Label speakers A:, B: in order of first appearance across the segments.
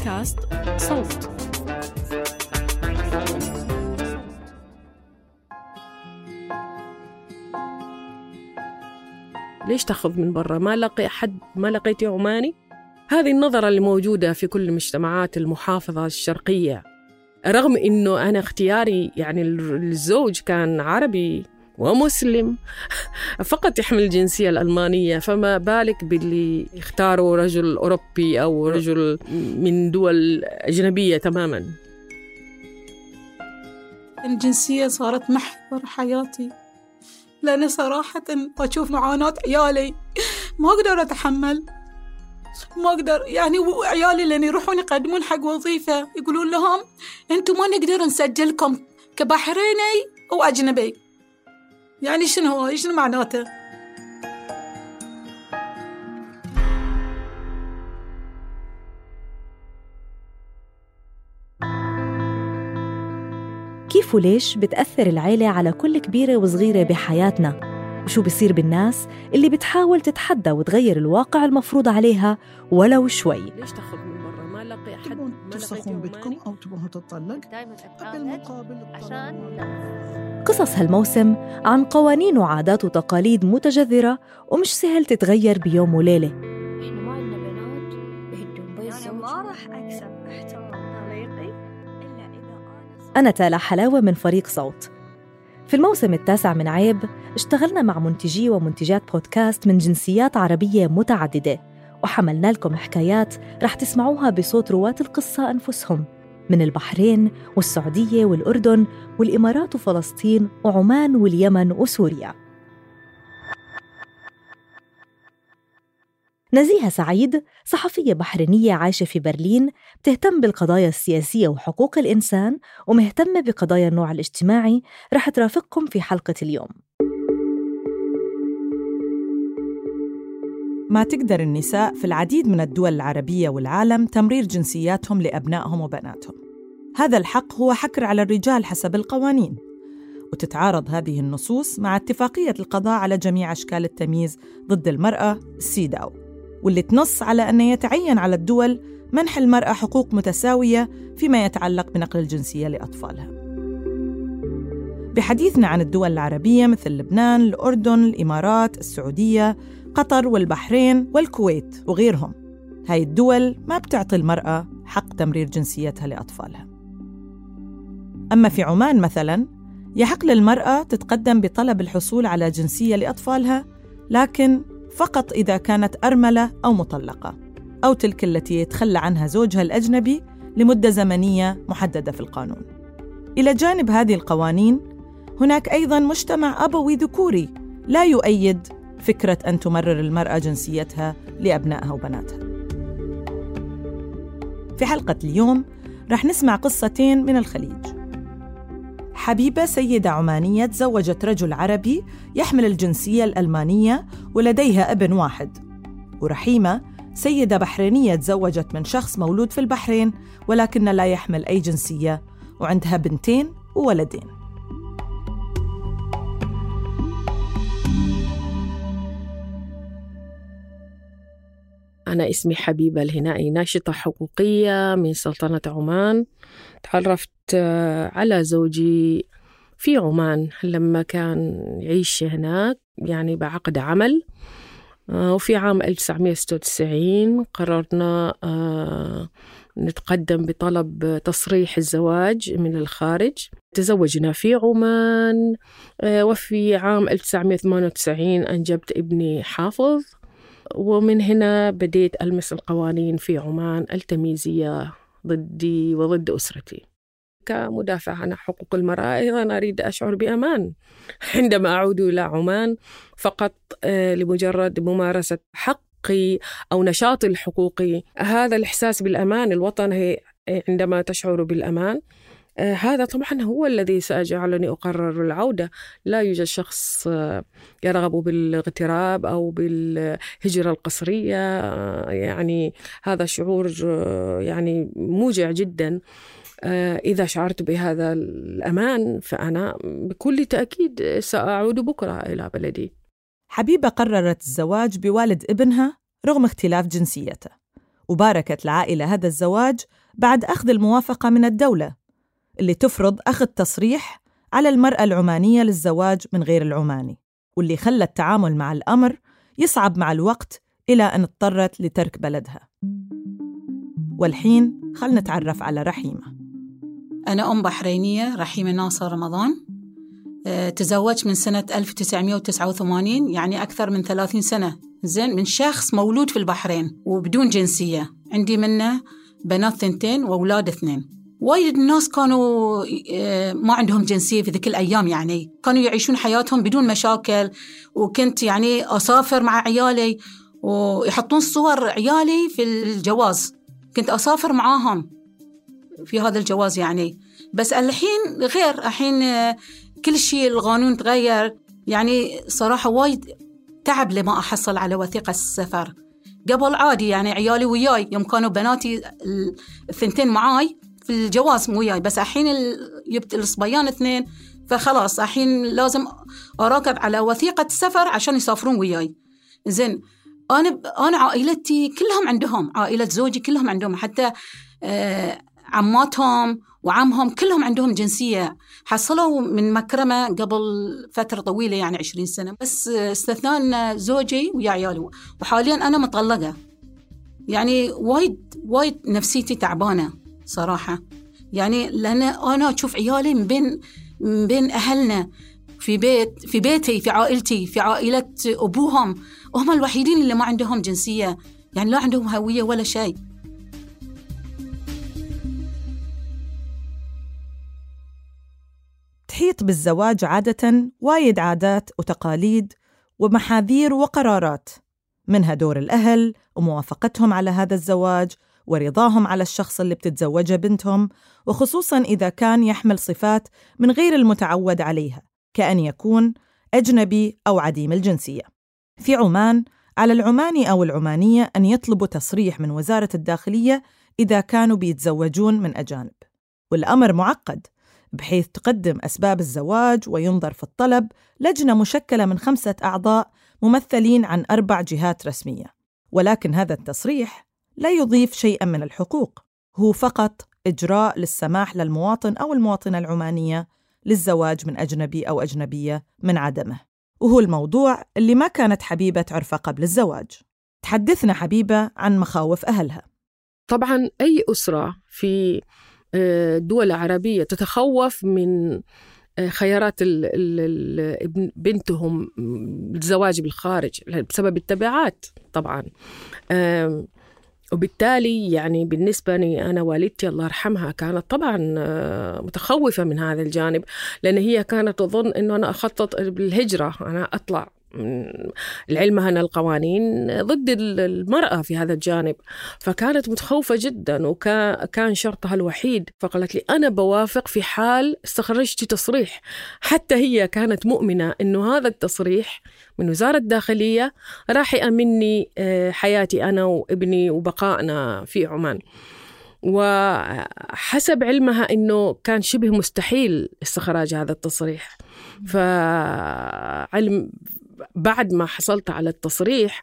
A: بودكاست صوت. ليش تاخذ من برا؟ ما لقي أحد ما لقيتي عماني هذه النظرة اللي موجودة في كل المجتمعات المحافظة الشرقية. رغم إنه أنا اختياري يعني الزوج كان عربي ومسلم. فقط يحمل الجنسية الألمانية فما بالك باللي يختاروا رجل أوروبي أو رجل من دول أجنبية تماما؟
B: الجنسية صارت محور حياتي لأن صراحة أشوف معاناة عيالي. ما أقدر أتحمل. ما أقدر يعني وعيالي لأن يروحون يقدمون حق وظيفة يقولون لهم أنتم ما نقدر نسجلكم كبحريني أو أجنبي يعني شنو هو؟ شنو معناته؟
C: كيف وليش بتأثر العيلة على كل كبيرة وصغيرة بحياتنا؟ وشو بصير بالناس اللي بتحاول تتحدى وتغير الواقع المفروض عليها ولو شوي؟
A: ليش تاخذ من برا ما لقي أحد
D: تبون تفسخون بيتكم؟ أو تبون تطلق بالمقابل
E: عشان
C: قصص هالموسم عن قوانين وعادات وتقاليد متجذرة ومش سهل تتغير بيوم وليلة.
E: إحنا ما عندنا بنات يهدون بيت
F: أنا. ما راح أكسب احترام طليقي إلا إذا أنا
C: أنا تالا حلاوة من فريق صوت. في الموسم التاسع من عيب اشتغلنا مع منتجي ومنتجات بودكاست من جنسيات عربية متعددة. وحملنا لكم حكايات رح تسمعوها بصوت رواة القصة أنفسهم من البحرين والسعودية والأردن والإمارات وفلسطين وعمان واليمن وسوريا. نزيهة سعيد صحفية بحرينية عايشة في برلين بتهتم بالقضايا السياسية وحقوق الإنسان ومهتمة بقضايا النوع الاجتماعي رح ترافقكم في حلقة اليوم.
G: ما تقدر النساء في العديد من الدول العربية والعالم تمرير جنسياتهم لأبنائهم وبناتهم. هذا الحق هو حكر على الرجال حسب القوانين. وتتعارض هذه النصوص مع اتفاقية القضاء على جميع أشكال التمييز ضد المرأة السيداو واللي تنص على أن يتعين على الدول منح المرأة حقوق متساوية فيما يتعلق بنقل الجنسية لأطفالها. بحديثنا عن الدول العربية مثل لبنان، الأردن، الإمارات، السعودية، قطر والبحرين والكويت وغيرهم. هاي الدول ما بتعطي المرأة حق تمرير جنسيتها لأطفالها. أما في عمان مثلاً يحق للمرأة تتقدم بطلب الحصول على جنسية لأطفالها لكن فقط إذا كانت أرملة أو مطلقة أو تلك التي يتخلى عنها زوجها الأجنبي لمدة زمنية محددة في القانون. إلى جانب هذه القوانين هناك أيضاً مجتمع أبوي ذكوري لا يؤيد فكرة أن تمرر المرأة جنسيتها لأبنائها وبناتها. في حلقة اليوم رح نسمع قصتين من الخليج. حبيبة سيدة عمانية تزوجت رجل عربي يحمل الجنسية الألمانية ولديها ابن واحد. ورحيمة سيدة بحرينية تزوجت من شخص مولود في البحرين ولكن لا يحمل أي جنسية وعندها بنتين وولدين.
A: أنا اسمي حبيبة الهنائي ناشطة حقوقية من سلطنة عمان. تعرفت آه، على زوجي في عمان لما كان يعيش هناك يعني بعقد عمل. آه، وفي عام 1996 قررنا آه، نتقدم بطلب تصريح الزواج من الخارج. تزوجنا في عمان وفي عام 1998 أنجبت ابني حافظ. ومن هنا بديت ألمس القوانين في عمان التمييزية ضدي وضد أسرتي. كمدافع عن حقوق المرأة أيضا أريد أشعر بأمان. عندما أعود إلى عمان فقط آه، لمجرد ممارسة حقي أو نشاطي الحقوقي. هذا الإحساس بالأمان الوطن عندما تشعر بالأمان. آه، هذا طبعا هو الذي سيجعلني أقرر العودة. لا يوجد شخص آه، يرغب بالاغتراب أو بالهجرة القسرية يعني هذا شعور يعني موجع جدا. آه، إذا شعرت بهذا الأمان فأنا بكل تأكيد سأعود بكرة إلى بلدي.
G: حبيبة قررت الزواج بوالد ابنها رغم اختلاف جنسيته وباركت العائلة هذا الزواج بعد أخذ الموافقة من الدولة. اللي تفرض أخذ تصريح على المرأة العمانية للزواج من غير العماني واللي خلى التعامل مع الأمر يصعب مع الوقت إلى أن اضطرت لترك بلدها. والحين خلنا نتعرف على رحيمة.
B: أنا أم بحرينية رحيمة ناصر رمضان. أه تزوجت من سنة 1989 يعني أكثر من 30 سنة. زين من شخص مولود في البحرين وبدون جنسية. عندي منه بنات ثنتين وأولاد اثنين. وايد الناس كانوا أه ما عندهم جنسية في ذيك الأيام يعني. كانوا يعيشون حياتهم بدون مشاكل وكنت يعني أسافر مع عيالي ويحطون صور عيالي في الجواز. كنت أسافر معاهم في هذا الجواز يعني. بس الحين غير الحين آه، كل شيء القانون تغير. يعني صراحة وايد تعب لما أحصل على وثيقة السفر. قبل عادي يعني عيالي وياي يوم كانوا بناتي الثنتين معاي في الجواز وياي بس الحين جبت الصبيان اثنين فخلاص الحين لازم أراكب على وثيقة السفر عشان يسافرون وياي. زين أنا أنا عائلتي كلهم عندهم عائلة زوجي كلهم عندهم حتى آه عماتهم وعمهم كلهم عندهم جنسية. حصلوا من مكرمة قبل فترة طويلة يعني عشرين سنة. بس استثناء زوجي ويا عيالي وحاليا أنا مطلقة. يعني وايد وايد نفسيتي تعبانة. صراحة. يعني لأن أنا أشوف عيالي من بين من بين أهلنا في بيت في بيتي في عائلتي في عائلة أبوهم. هم الوحيدين اللي ما عندهم جنسية. يعني لا عندهم هوية ولا شيء.
G: تحيط بالزواج عادة وايد عادات وتقاليد ومحاذير وقرارات. منها دور الأهل وموافقتهم على هذا الزواج ورضاهم على الشخص اللي بتتزوجه بنتهم وخصوصا إذا كان يحمل صفات من غير المتعود عليها كأن يكون أجنبي أو عديم الجنسية. في عمان على العماني أو العمانية أن يطلبوا تصريح من وزارة الداخلية إذا كانوا بيتزوجون من أجانب. والأمر معقد بحيث تقدم أسباب الزواج وينظر في الطلب لجنة مشكلة من خمسة أعضاء ممثلين عن أربع جهات رسمية. ولكن هذا التصريح لا يضيف شيئا من الحقوق. هو فقط إجراء للسماح للمواطن أو المواطنة العمانية للزواج من أجنبي أو أجنبية من عدمه. وهو الموضوع اللي ما كانت حبيبة تعرفه قبل الزواج. تحدثنا حبيبة عن مخاوف أهلها.
A: طبعا أي أسرة في الدول العربية تتخوف من آه، خيارات بنتهم الزواج بالخارج بسبب التبعات طبعا. وبالتالي يعني بالنسبة لي أنا والدتي الله يرحمها كانت طبعا آه، متخوفة من هذا الجانب لأن هي كانت تظن أنه أنا أخطط بالهجرة أنا أطلع. لعلمها أن القوانين ضد المرأة في هذا الجانب. فكانت متخوفة جدا وكان شرطها الوحيد. فقالت لي أنا بوافق في حال استخرجت تصريح. حتى هي كانت مؤمنة أنه هذا التصريح من وزارة الداخلية راح يأمني آه، حياتي أنا وابني وبقائنا في عمان. وحسب علمها إنه كان شبه مستحيل استخراج هذا التصريح. فعلم بعد ما حصلت على التصريح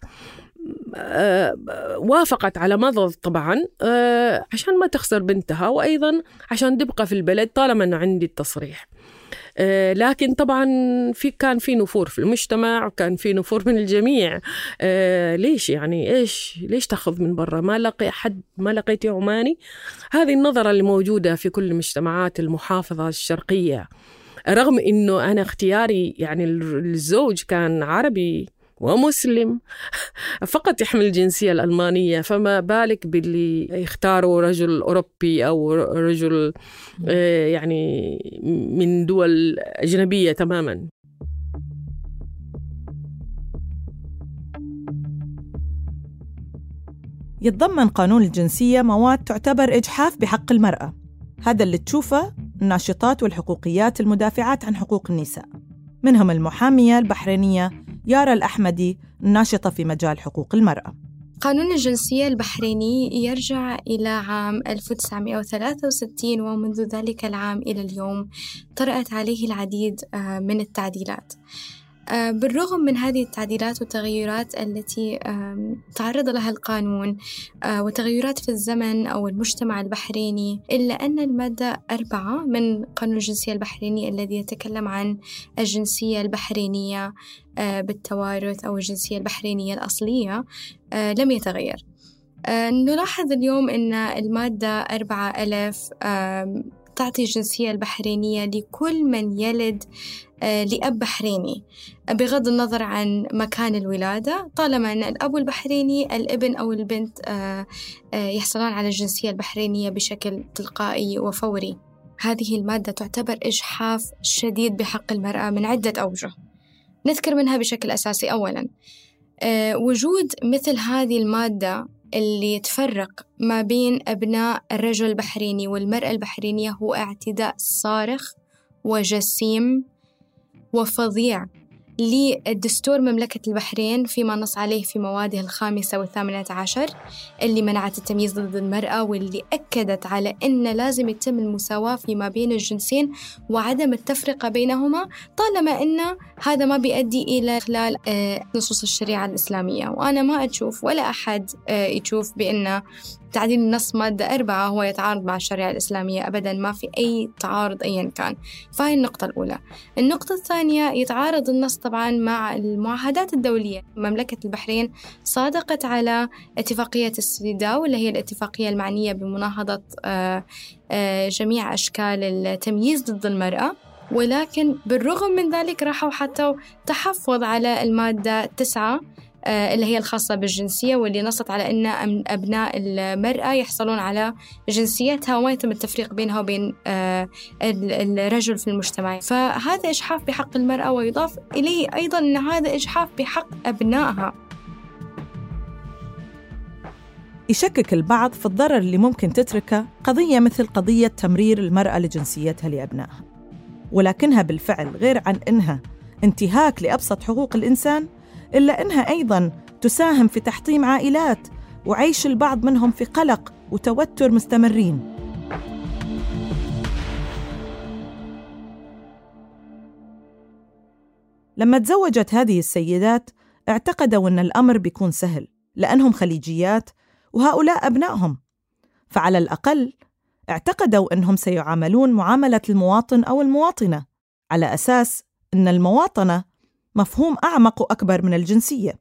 A: آه، وافقت على مضض طبعا آه، عشان ما تخسر بنتها وأيضا عشان تبقى في البلد طالما انه عندي التصريح. آه، لكن طبعا في كان في نفور في المجتمع وكان في نفور من الجميع. ليش يعني؟ إيش ليش تأخذ من برا؟ ما لقي حد ما لقيتي عماني؟ هذه النظرة اللي موجودة في كل المجتمعات المحافظة الشرقية. رغم إنه أنا اختياري يعني الزوج كان عربي ومسلم فقط يحمل الجنسية الألمانية فما بالك باللي يختاروا رجل أوروبي أو رجل آه، يعني من دول أجنبية تماما.
G: يتضمن قانون الجنسية مواد تعتبر إجحاف بحق المرأة. هذا اللي تشوفه الناشطات والحقوقيات المدافعات عن حقوق النساء. منهم المحامية البحرينية يارا الأحمدي الناشطة في مجال حقوق المرأة.
H: قانون الجنسية البحريني يرجع إلى عام 1963 ومنذ ذلك العام إلى اليوم طرأت عليه العديد آه، من التعديلات. بالرغم من هذه التعديلات والتغيرات التي تعرض لها القانون آه، وتغيرات في الزمن أو المجتمع البحريني إلا أن المادة أربعة من قانون الجنسية البحريني الذي يتكلم عن الجنسية البحرينية آه، بالتوارث أو الجنسية البحرينية الأصلية لم يتغير. نلاحظ اليوم أن المادة أربعة ألف تعطي الجنسية البحرينية لكل من يلد آه، لأب بحريني. بغض النظر عن مكان الولادة طالما أن الأب البحريني الابن أو البنت آه، آه، يحصلان على الجنسية البحرينية بشكل تلقائي وفوري. هذه المادة تعتبر إجحاف شديد بحق المرأة من عدة أوجه. نذكر منها بشكل أساسي أولا. وجود مثل هذه المادة اللي تفرق ما بين أبناء الرجل البحريني والمرأة البحرينية هو اعتداء صارخ وجسيم وفظيع. للدستور مملكة البحرين فيما نص عليه في مواده الخامسة والثامنة عشر اللي منعت التمييز ضد المرأة واللي أكدت على أن لازم يتم المساواة فيما بين الجنسين وعدم التفرقة بينهما طالما أن هذا ما بيؤدي إلى خلال آه، نصوص الشريعة الإسلامية. وأنا ما أشوف ولا أحد آه، يشوف بأن تعديل النص مادة أربعة هو يتعارض مع الشريعة الإسلامية أبدا ما في أي تعارض أيا كان. فهي النقطة الأولى. النقطة الثانية يتعارض النص طبعا مع المعاهدات الدولية. مملكة البحرين صادقت على اتفاقية السيداو اللي هي الاتفاقية المعنية بمناهضة آه، آه، جميع أشكال التمييز ضد المرأة. ولكن بالرغم من ذلك راحوا حتى تحفظ على المادة تسعة. اللي هي الخاصة بالجنسية واللي نصت على أن أبناء المرأة يحصلون على جنسيتها وما يتم التفريق بينها وبين آه، الرجل في المجتمع. فهذا إجحاف بحق المرأة ويضاف إليه أيضا أن هذا إجحاف بحق أبنائها.
G: يشكك البعض في الضرر اللي ممكن تتركه قضية مثل قضية تمرير المرأة لجنسيتها لأبنائها ولكنها بالفعل غير عن إنها انتهاك لأبسط حقوق الإنسان إلا أنها أيضاً تساهم في تحطيم عائلات وعيش البعض منهم في قلق وتوتر مستمرين. لما تزوجت هذه السيدات اعتقدوا أن الأمر بيكون سهل لأنهم خليجيات وهؤلاء أبنائهم. فعلى الأقل اعتقدوا أنهم سيعاملون معاملة المواطن أو المواطنة على أساس أن المواطنة مفهوم أعمق وأكبر من الجنسية.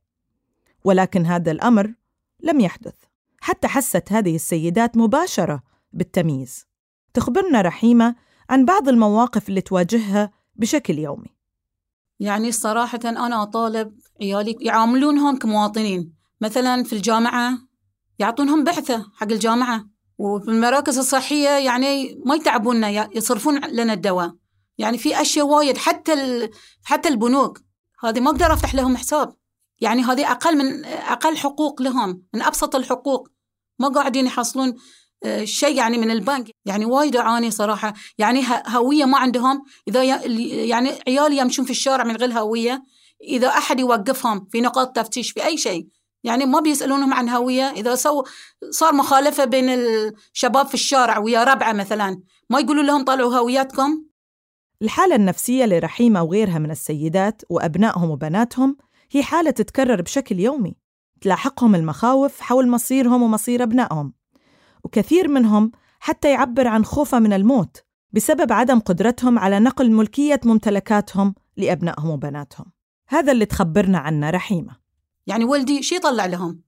G: ولكن هذا الأمر لم يحدث. حتى حست هذه السيدات مباشرة بالتمييز. تخبرنا رحيمة عن بعض المواقف اللي تواجهها بشكل يومي.
B: يعني صراحة أنا أطالب عيالي يعاملونهم كمواطنين. مثلا في الجامعة يعطونهم بعثة حق الجامعة. وفي المراكز الصحية يعني ما يتعبوننا يصرفون لنا الدواء. يعني في أشياء وايد حتى حتى البنوك. هذه ما أقدر أفتح لهم حساب. يعني هذه أقل من أقل حقوق لهم من أبسط الحقوق. ما قاعدين يحصلون آه، شيء يعني من البنك. يعني وايد أعاني صراحة. يعني هوية ما عندهم. إذا يعني عيالي يمشون في الشارع من غير هوية إذا أحد يوقفهم في نقاط تفتيش في أي شيء. يعني ما بيسألونهم عن هوية. إذا سو صار مخالفة بين الشباب في الشارع ويا ربعة مثلا ما يقولوا لهم طلعوا هوياتكم؟
G: الحالة النفسية لرحيمة وغيرها من السيدات وأبنائهم وبناتهم هي حالة تتكرر بشكل يومي. تلاحقهم المخاوف حول مصيرهم ومصير أبنائهم وكثير منهم حتى يعبر عن خوفه من الموت بسبب عدم قدرتهم على نقل ملكية ممتلكاتهم لأبنائهم وبناتهم. هذا اللي تخبرنا عنه رحيمة.
B: يعني ولدي شي يطلع لهم؟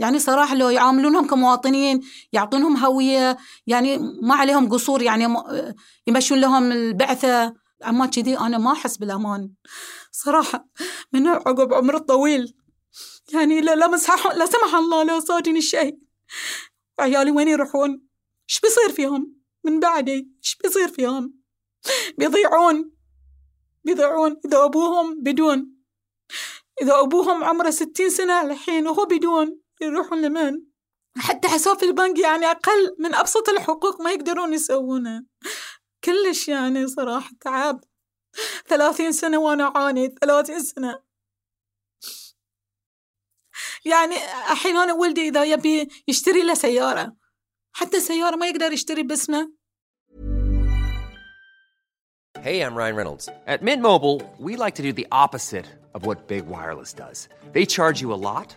B: يعني صراحة لو يعاملونهم كمواطنين يعطونهم هوية يعني ما عليهم قصور يعني يمشون لهم البعثة. أما كذي أنا ما أحس بالأمان. صراحة من عقب عمر الطويل يعني لا لا مسح لا سمح الله لو صادني الشيء. عيالي وين يروحون؟ إيش بيصير فيهم؟ من بعدي إيش بيصير فيهم؟ بيضيعون. بيضيعون. إذا أبوهم بدون. إذا أبوهم عمره ستين سنة الحين وهو بدون. يروحون لمن؟ حتى حساب في البنك يعني أقل من أبسط الحقوق ما يقدرون يسوونه كلش يعني صراحة تعب ثلاثين سنة وأنا أعاني ثلاثين سنة يعني الحين أنا ولدي إذا يبي يشتري له سيارة حتى سيارة ما يقدر يشتري باسمه
I: Hey, I'm Ryan Reynolds. At Mint Mobile, we like to do the opposite of what Big Wireless does. They charge you a lot,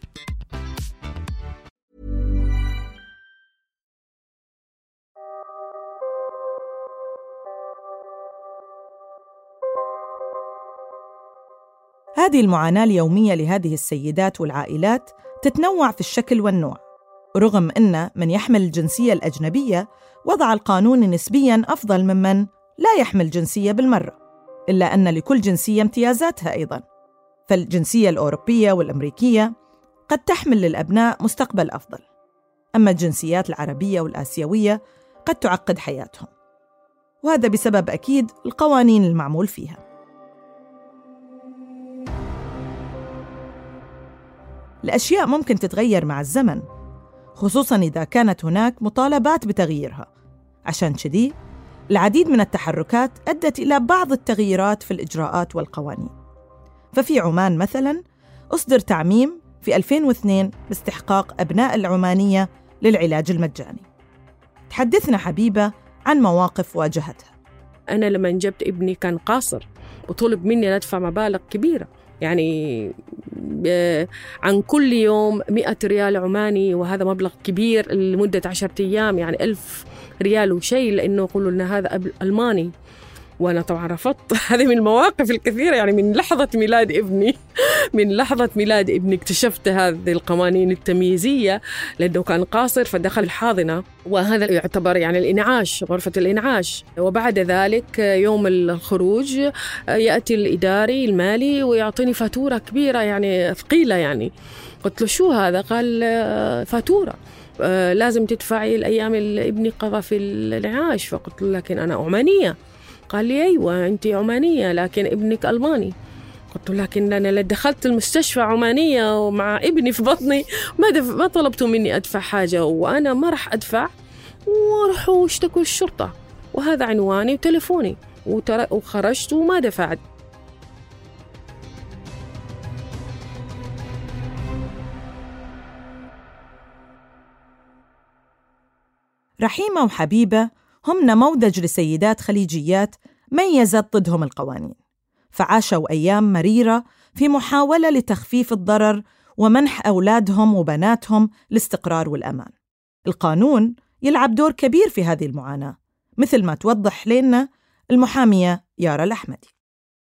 G: هذه المعاناة اليومية لهذه السيدات والعائلات تتنوع في الشكل والنوع رغم أن من يحمل الجنسية الأجنبية وضع القانون نسبياً أفضل ممن لا يحمل جنسية بالمرة إلا أن لكل جنسية امتيازاتها أيضاً. فالجنسية الأوروبية والأمريكية قد تحمل للأبناء مستقبل أفضل أما الجنسيات العربية والآسيوية قد تعقد حياتهم وهذا بسبب أكيد القوانين المعمول فيها. الأشياء ممكن تتغير مع الزمن خصوصا إذا كانت هناك مطالبات بتغييرها. عشان كذي العديد من التحركات أدت إلى بعض التغييرات في الإجراءات والقوانين. ففي عمان مثلا أصدر تعميم في 2002 باستحقاق أبناء العمانية للعلاج المجاني. تحدثنا حبيبة عن مواقف واجهتها.
A: أنا لما جبت ابني كان قاصر وطلب مني أن أدفع مبالغ كبيرة. يعني عن كل يوم مئة ريال عماني وهذا مبلغ كبير لمدة عشرة أيام يعني ألف ريال وشيء لأنه يقولوا لنا هذا ألماني. وأنا طبعا رفضت هذه من المواقف الكثيرة يعني من لحظة ميلاد ابني من لحظة ميلاد ابني اكتشفت هذه القوانين التمييزية لأنه كان قاصر فدخل الحاضنة. وهذا يعتبر يعني الإنعاش غرفة الإنعاش. وبعد ذلك يوم الخروج يأتي الإداري المالي ويعطيني فاتورة كبيرة يعني ثقيلة يعني. قلت له شو هذا؟ قال فاتورة. لازم تدفعي الأيام اللي ابني قضى في الإنعاش. فقلت له لكن أنا عمانيه قال لي أيوة أنت عمانية لكن ابنك ألماني. قلت له لكن أنا دخلت المستشفى عمانية ومع ابني في بطني. ما دف... ما طلبتوا مني أدفع حاجة وأنا ما راح أدفع. وراحوا اشتكوا الشرطة. وهذا عنواني وتلفوني وتر... وخرجت وما دفعت.
G: رحيمة وحبيبة هم نموذج لسيدات خليجيات ميزت ضدهم القوانين فعاشوا أيام مريرة في محاولة لتخفيف الضرر ومنح أولادهم وبناتهم الاستقرار والأمان. القانون يلعب دور كبير في هذه المعاناة مثل ما توضح لنا المحامية يارا الأحمدي.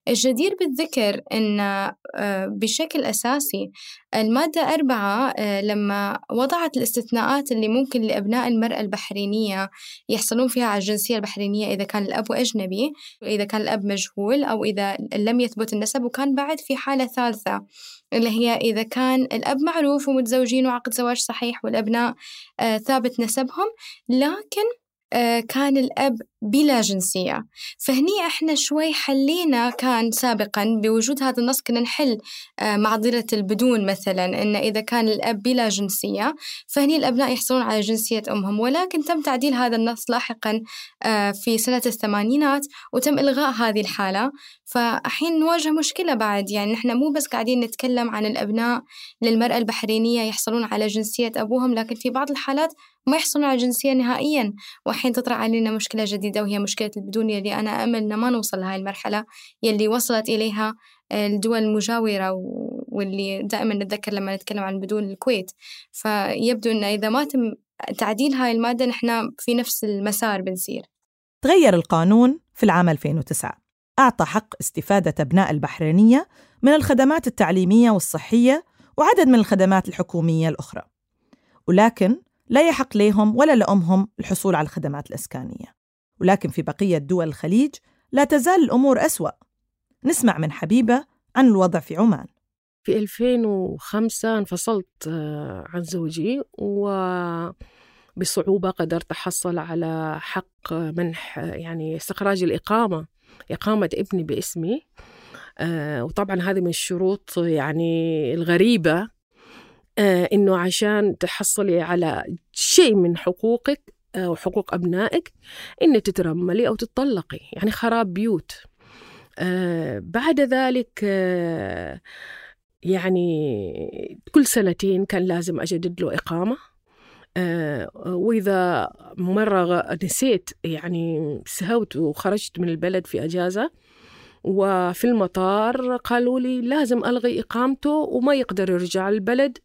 H: الجدير بالذكر أن آه، بشكل أساسي المادة أربعة آه، لما وضعت الاستثناءات اللي ممكن لأبناء المرأة البحرينية يحصلون فيها على الجنسية البحرينية إذا كان الأب أجنبي وإذا كان الأب مجهول أو إذا لم يثبت النسب وكان بعد في حالة ثالثة اللي هي إذا كان الأب معروف ومتزوجين وعقد زواج صحيح والأبناء آه، ثابت نسبهم لكن كان الأب بلا جنسية. فهني إحنا شوي حلينا كان سابقا بوجود هذا النص كنا نحل آه، معضلة البدون مثلا إن إذا كان الأب بلا جنسية فهني الأبناء يحصلون على جنسية أمهم. ولكن تم تعديل هذا النص لاحقا آه، في سنة الثمانينات وتم إلغاء هذه الحالة. فحين نواجه مشكلة بعد يعني نحن مو بس قاعدين نتكلم عن الأبناء للمرأة البحرينية يحصلون على جنسية أبوهم لكن في بعض الحالات ما يحصلون على جنسية نهائيا وحين تطرح علينا مشكلة جديدة وهي مشكلة البدون يلي أنا أمل ما نوصل لهاي المرحلة يلي وصلت إليها الدول المجاورة واللي دائما نتذكر لما نتكلم عن بدون الكويت. فيبدو أن إذا ما تم تعديل هاي المادة نحن في نفس المسار بنسير
G: تغير القانون في العام 2009 أعطى حق استفادة أبناء البحرينية من الخدمات التعليمية والصحية وعدد من الخدمات الحكومية الأخرى. ولكن لا يحق لهم ولا لأمهم الحصول على الخدمات الإسكانية. ولكن في بقية دول الخليج لا تزال الأمور أسوأ. نسمع من حبيبة عن الوضع في عمان.
A: في 2005 انفصلت آه، عن زوجي وبصعوبة قدرت أحصل على حق منح يعني استخراج الإقامة إقامة ابني باسمي. آه، وطبعا هذه من الشروط يعني الغريبة آه، إنه عشان تحصلي على شيء من حقوقك أو حقوق أبنائك إن تترملي أو تتطلقي. يعني خراب بيوت. آه بعد ذلك آه يعني كل سنتين كان لازم أجدد له إقامة. آه وإذا مرة نسيت يعني سهوت وخرجت من البلد في أجازة وفي المطار قالوا لي لازم ألغي إقامته وما يقدر يرجع البلد.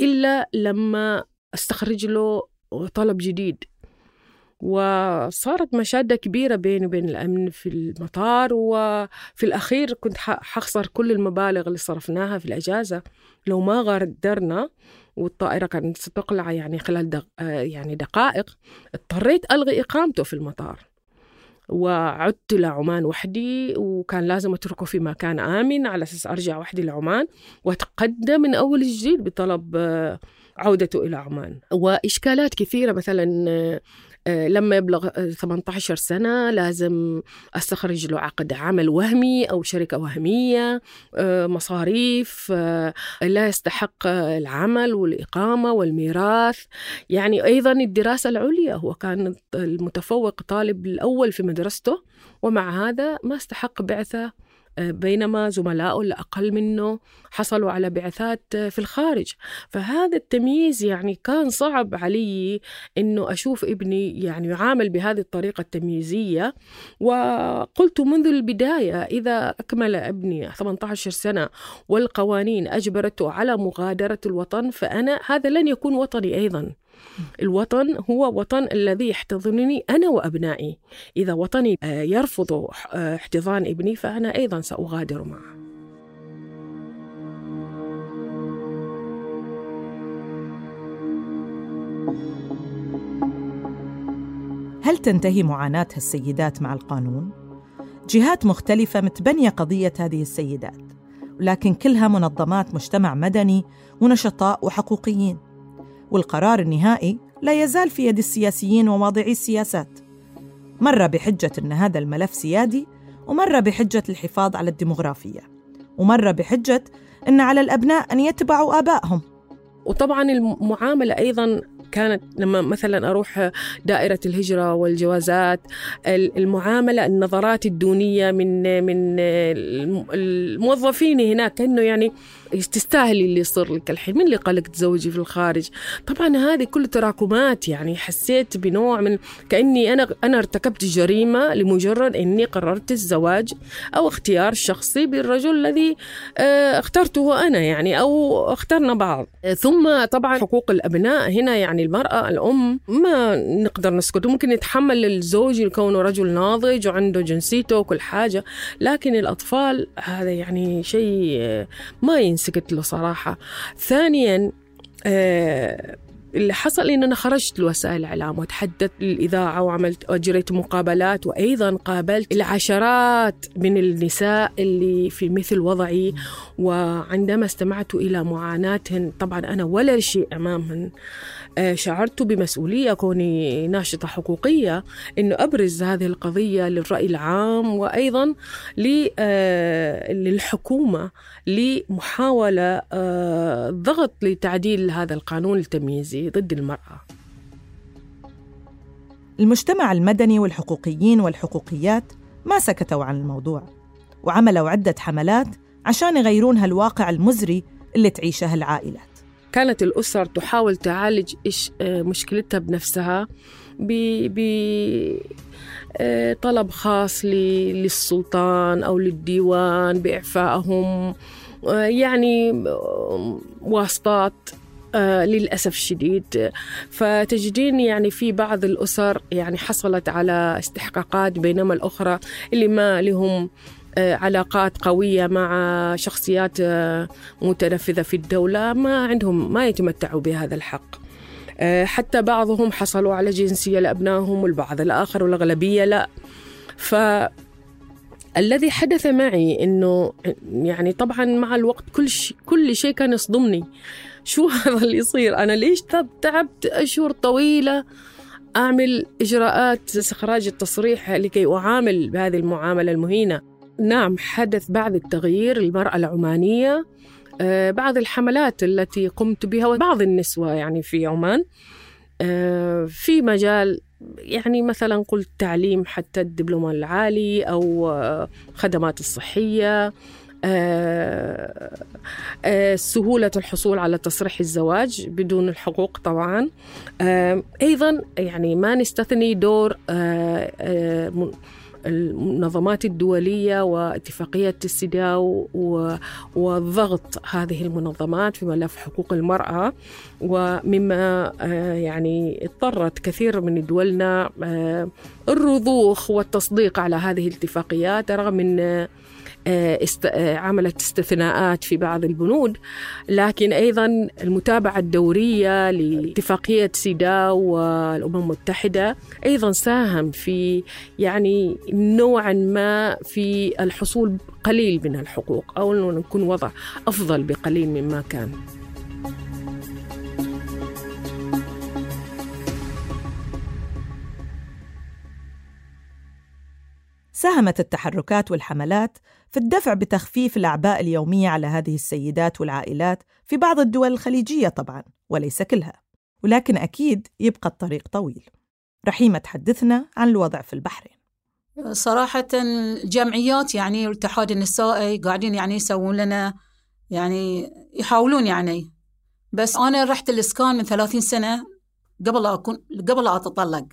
A: إلا لما أستخرج له طلب جديد. وصارت مشادة كبيرة بيني وبين الأمن في المطار وفي الأخير كنت حخسر كل المبالغ اللي صرفناها في الأجازة. لو ما غادرنا والطائرة كانت ستقلع يعني خلال دق... يعني دقائق اضطريت ألغي إقامته في المطار. وعدت لعمان وحدي وكان لازم أتركه في مكان آمن على أساس أرجع وحدي لعمان. وأتقدم من أول جديد بطلب عودته إلى عمان. وإشكالات كثيرة مثلا آه، لما يبلغ 18 سنة لازم أستخرج له عقد عمل وهمي أو شركة وهمية آه، مصاريف آه، لا يستحق العمل والإقامة والميراث. يعني أيضا الدراسة العليا هو كان المتفوق طالب الأول في مدرسته ومع هذا ما استحق بعثة بينما زملائه اللي أقل منه حصلوا على بعثات في الخارج. فهذا التمييز يعني كان صعب علي أنه أشوف ابني يعني يعامل بهذه الطريقة التمييزية. وقلت منذ البداية إذا أكمل ابني 18 سنة والقوانين أجبرته على مغادرة الوطن فأنا هذا لن يكون وطني أيضا. الوطن هو وطن الذي يحتضنني أنا وأبنائي. إذا وطني آه، يرفض آه، احتضان ابني فأنا أيضا سأغادر معه.
G: هل تنتهي معاناة السيدات مع القانون؟ جهات مختلفة متبنية قضية هذه السيدات ولكن كلها منظمات مجتمع مدني ونشطاء وحقوقيين. والقرار النهائي لا يزال في يد السياسيين وواضعي السياسات. مرة بحجة أن هذا الملف سيادي ومرة بحجة الحفاظ على الديمغرافية. ومرة بحجة أن على الأبناء أن يتبعوا آبائهم.
A: وطبعا المعاملة أيضا كانت لما مثلا أروح دائرة الهجرة والجوازات المعاملة النظرات الدونية من من الموظفين هناك إنه يعني تستاهلي اللي يصير لك الحين. من اللي قالك تزوجي في الخارج؟ طبعا هذه كل تراكمات يعني حسيت بنوع من كأني أنا أنا ارتكبت جريمة لمجرد إني قررت الزواج أو اختيار شخصي بالرجل الذي آه، اخترته أنا يعني أو اخترنا بعض. ثم طبعا حقوق الأبناء. هنا يعني المرأة الأم ما نقدر نسكت. ممكن يتحمل الزوج كونه رجل ناضج وعنده جنسيته وكل حاجة لكن الأطفال هذا يعني شيء ما ينسكت له صراحة. ثانيا آه، اللي حصل إن أنا خرجت لوسائل الاعلام وتحدثت للإذاعة وعملت اجريت مقابلات وأيضا قابلت العشرات من النساء اللي في مثل وضعي وعندما استمعت إلى معاناتهن طبعا أنا ولا شيء أمامهن. آه، شعرت بمسؤولية كوني ناشطة حقوقية أنه أبرز هذه القضية للرأي العام وأيضا آه، للحكومة لمحاولة آه، ضغط لتعديل هذا القانون التمييزي. ضد المرأة.
G: المجتمع المدني والحقوقيين والحقوقيات ما سكتوا عن الموضوع وعملوا عدة حملات عشان يغيرون هالواقع المزري اللي تعيشه العائلات.
A: كانت الأسر تحاول تعالج إيش آه، مشكلتها بنفسها بطلب آه، خاص للسلطان أو للديوان بإعفائهم آه، يعني واسطات. للأسف الشديد. فتجدين يعني في بعض الأسر يعني حصلت على استحقاقات بينما الأخرى اللي ما لهم آه، علاقات قوية مع شخصيات آه، متنفذة في الدولة ما عندهم ما يتمتعوا بهذا الحق. آه، حتى بعضهم حصلوا على جنسية لأبنائهم والبعض الآخر والأغلبية لا. ف الذي حدث معي إنه يعني طبعا مع الوقت كل شيء كل شيء كان يصدمني. شو هذا اللي يصير؟ أنا ليش تعبت أشهر طويلة أعمل إجراءات استخراج التصريح لكي أعامل بهذه المعاملة المهينة؟ نعم حدث بعض التغيير المرأة العمانية آه، بعض الحملات التي قمت بها وبعض النسوة يعني في عمان آه، في مجال يعني مثلا قلت تعليم حتى الدبلوم العالي أو آه، خدمات الصحية. سهولة الحصول على تصريح الزواج بدون الحقوق طبعا. أيضا يعني ما نستثني دور المنظمات الدولية واتفاقية السيداو وضغط هذه المنظمات في ملف حقوق المرأة. ومما آه، يعني اضطرت كثير من دولنا آه، الرضوخ والتصديق على هذه الاتفاقيات رغم آه، است... آه، عملت استثناءات في بعض البنود. لكن أيضا المتابعة الدورية لاتفاقية سيداو والأمم المتحدة أيضا ساهم في يعني نوعا ما في الحصول قليل من الحقوق أو أنه نكون وضع أفضل بقليل مما كان.
G: ساهمت التحركات والحملات في الدفع بتخفيف الأعباء اليومية على هذه السيدات والعائلات في بعض الدول الخليجية طبعاً وليس كلها. ولكن أكيد يبقى الطريق طويل. رحيمة تحدثنا عن الوضع في البحرين.
B: صراحة الجمعيات يعني الاتحاد النسائي قاعدين يعني يسوون لنا يعني يحاولون يعني. بس أنا رحت الإسكان من ثلاثين سنة قبل أكون قبل أتطلق.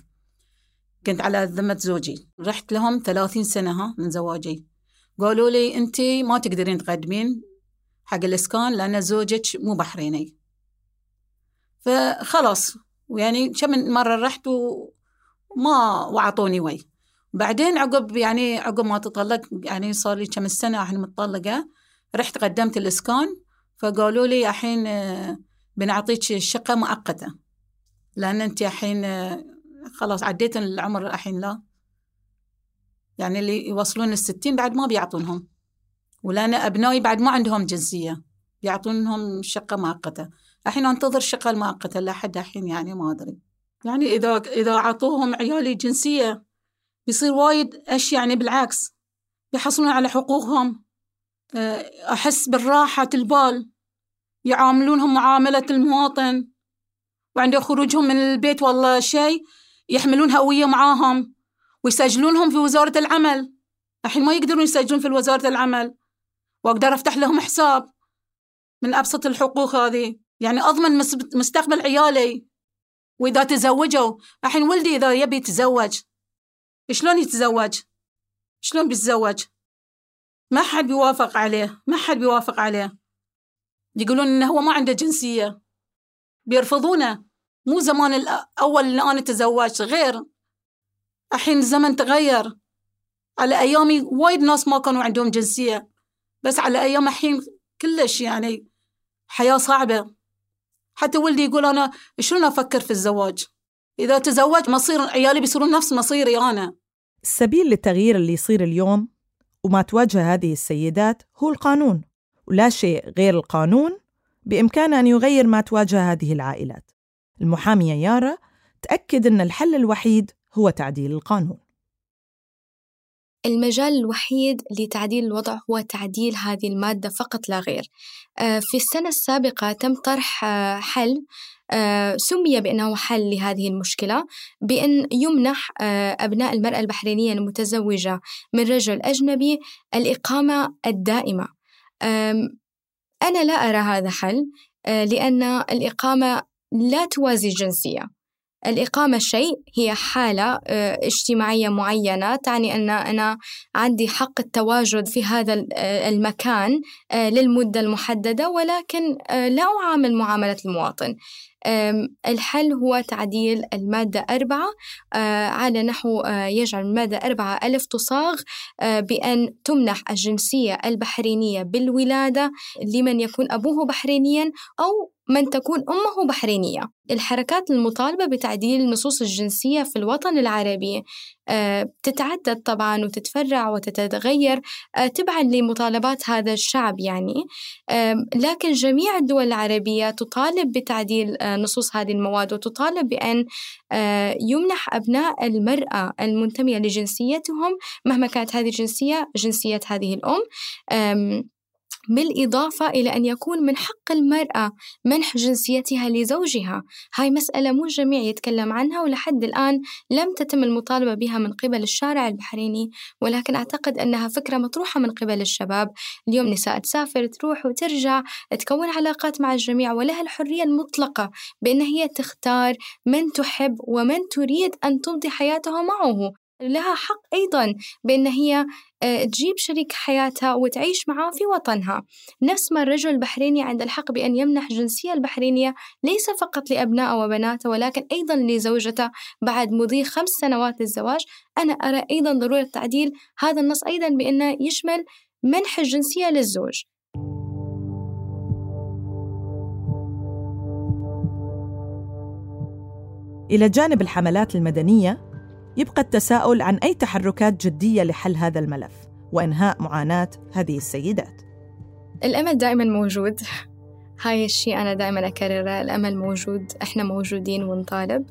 B: كنت على ذمة زوجي. رحت لهم ثلاثين سنة ها من زواجي. قالوا لي أنت ما تقدرين تقدمين حق الإسكان لأن زوجك مو بحريني. فخلاص ويعني كم من مرة رحت وما وعطوني وي. بعدين عقب يعني عقب ما تطلق يعني صار لي كم سنة الحين متطلقة رحت قدمت الإسكان فقالوا لي الحين آه، بنعطيك شقة مؤقتة. لأن أنت الحين آه، خلاص عديت العمر الحين لا. يعني اللي يوصلون الستين بعد ما بيعطونهم. ولأن أبنائي بعد ما عندهم جنسية بيعطونهم شقة مؤقتة. الحين أنتظر الشقة المؤقتة لحد الحين يعني ما أدري. يعني إذا إذا عطوهم عيالي جنسية بيصير وايد أشياء يعني بالعكس. بيحصلون على حقوقهم. آه، أحس بالراحة البال. يعاملونهم معاملة المواطن. وعند خروجهم من البيت والله شيء. يحملون هوية معاهم. ويسجلونهم في وزارة العمل. الحين ما يقدرون يسجلون في وزارة العمل. وأقدر أفتح لهم حساب من أبسط الحقوق هذه. يعني أضمن مستقبل عيالي. وإذا تزوجوا الحين ولدي إذا يبي يتزوج شلون يتزوج؟ شلون بيتزوج؟ ما حد بيوافق عليه ما حد بيوافق عليه. يقولون إنه هو ما عنده جنسية. بيرفضونه. مو زمان الأول اللي أنا تزوجت غير. الحين الزمن تغير. على أيامي وايد ناس ما كانوا عندهم جنسية. بس على أيام الحين كلش يعني حياة صعبة. حتى ولدي يقول أنا شلون أفكر في الزواج؟ إذا تزوج مصير عيالي بيصيرون نفس مصيري أنا.
G: السبيل للتغيير اللي يصير اليوم وما تواجه هذه السيدات هو القانون ولا شيء غير القانون بإمكانه أن يغير ما تواجه هذه العائلات. المحامية يارا تأكد أن الحل الوحيد هو تعديل القانون.
H: المجال الوحيد لتعديل الوضع هو تعديل هذه المادة فقط لا غير. آه، في السنة السابقة تم طرح آه، حل آه، سمي بأنه حل لهذه المشكلة بأن يمنح أبناء المرأة البحرينية المتزوجة من رجل أجنبي الإقامة الدائمة. أنا لا أرى هذا حل لأن الإقامة لا توازي الجنسية. الإقامة شيء هي حالة آه، اجتماعية معينة تعني أن أنا عندي حق التواجد في هذا آه، المكان آه، للمدة المحددة ولكن لا أعامل معاملة المواطن. الحل هو تعديل المادة أربعة على نحو يجعل المادة أربعة ألف تصاغ بأن تمنح الجنسية البحرينية بالولادة لمن يكون أبوه بحرينيا أو من تكون أمه بحرينية. الحركات المطالبة بتعديل النصوص الجنسية في الوطن العربي آه، تتعدد طبعا وتتفرع وتتغير آه، تبعا لمطالبات هذا الشعب يعني. لكن جميع الدول العربية تطالب بتعديل آه، نصوص هذه المواد وتطالب بأن يمنح أبناء المرأة المنتمية لجنسيتهم مهما كانت هذه الجنسية جنسية هذه الأم. بالإضافة إلى أن يكون من حق المرأة منح جنسيتها لزوجها. هاي مسألة مو الجميع يتكلم عنها ولحد الآن لم تتم المطالبة بها من قبل الشارع البحريني ولكن أعتقد أنها فكرة مطروحة من قبل الشباب. اليوم نساء تسافر تروح وترجع تكون علاقات مع الجميع ولها الحرية المطلقة بأن هي تختار من تحب ومن تريد أن تمضي حياتها معه. لها حق أيضا بأن هي آه، تجيب شريك حياتها وتعيش معاه في وطنها. نفس ما الرجل البحريني عند الحق بأن يمنح الجنسية البحرينية ليس فقط لأبنائه وبناته ولكن أيضا لزوجته. بعد مضي خمس سنوات للزواج أنا أرى أيضا ضرورة تعديل هذا النص أيضا بأنه يشمل منح الجنسية للزوج.
G: إلى جانب الحملات المدنية يبقى التساؤل عن أي تحركات جدية لحل هذا الملف وإنهاء معاناة هذه السيدات.
H: الأمل دائما موجود. هاي الشيء أنا دائما أكرره. الأمل موجود. إحنا موجودين ونطالب.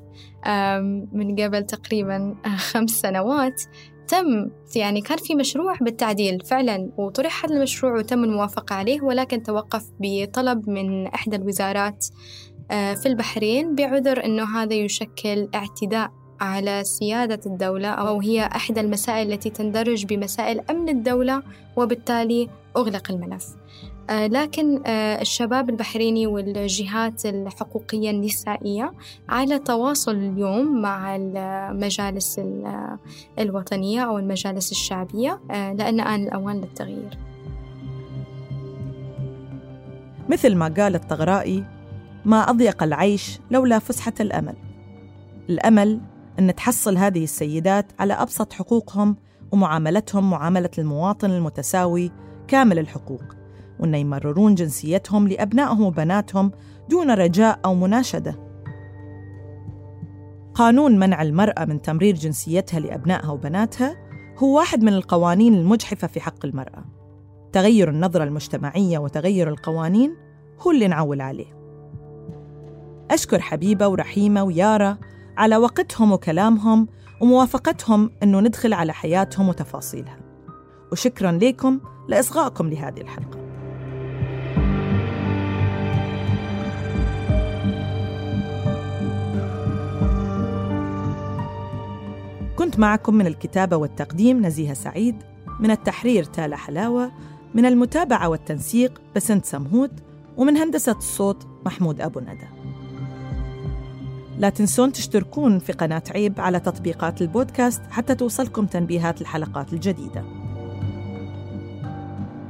H: من قبل تقريبا خمس سنوات تم يعني كان في مشروع بالتعديل فعلا وطرح هذا المشروع وتم الموافقة عليه ولكن توقف بطلب من إحدى الوزارات آه، في البحرين بعذر أنه هذا يشكل اعتداء على سيادة الدولة أو هي إحدى المسائل التي تندرج بمسائل أمن الدولة وبالتالي أغلق الملف. آه، لكن آه، الشباب البحريني والجهات الحقوقية النسائية على تواصل اليوم مع المجالس الوطنية أو المجالس الشعبية آه، لأن آن الأوان للتغيير.
G: مثل ما قال الطغرائي ما أضيق العيش لولا فسحة الأمل. الأمل أن تحصل هذه السيدات على أبسط حقوقهم ومعاملتهم معاملة المواطن المتساوي كامل الحقوق وأن يمررون جنسيتهم لأبنائهم وبناتهم دون رجاء أو مناشدة. قانون منع المرأة من تمرير جنسيتها لأبنائها وبناتها هو واحد من القوانين المجحفة في حق المرأة. تغير النظرة المجتمعية وتغير القوانين هو اللي نعول عليه. أشكر حبيبة ورحيمة ويارا على وقتهم وكلامهم وموافقتهم أنه ندخل على حياتهم وتفاصيلها. وشكرا لكم لإصغائكم لهذه الحلقة. كنت معكم من الكتابة والتقديم نزيهة سعيد من التحرير تالا حلاوة من المتابعة والتنسيق بسنت سمهوت ومن هندسة الصوت محمود أبو ندى. لا تنسون تشتركون في قناة عيب على تطبيقات البودكاست حتى توصلكم تنبيهات الحلقات الجديدة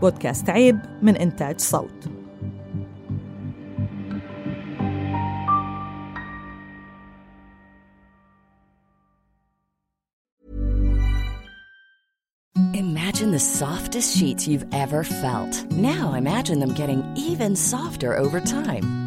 G: بودكاست عيب من إنتاج صوت
J: Imagine the softest sheets you've ever felt. Now imagine them getting even softer over time.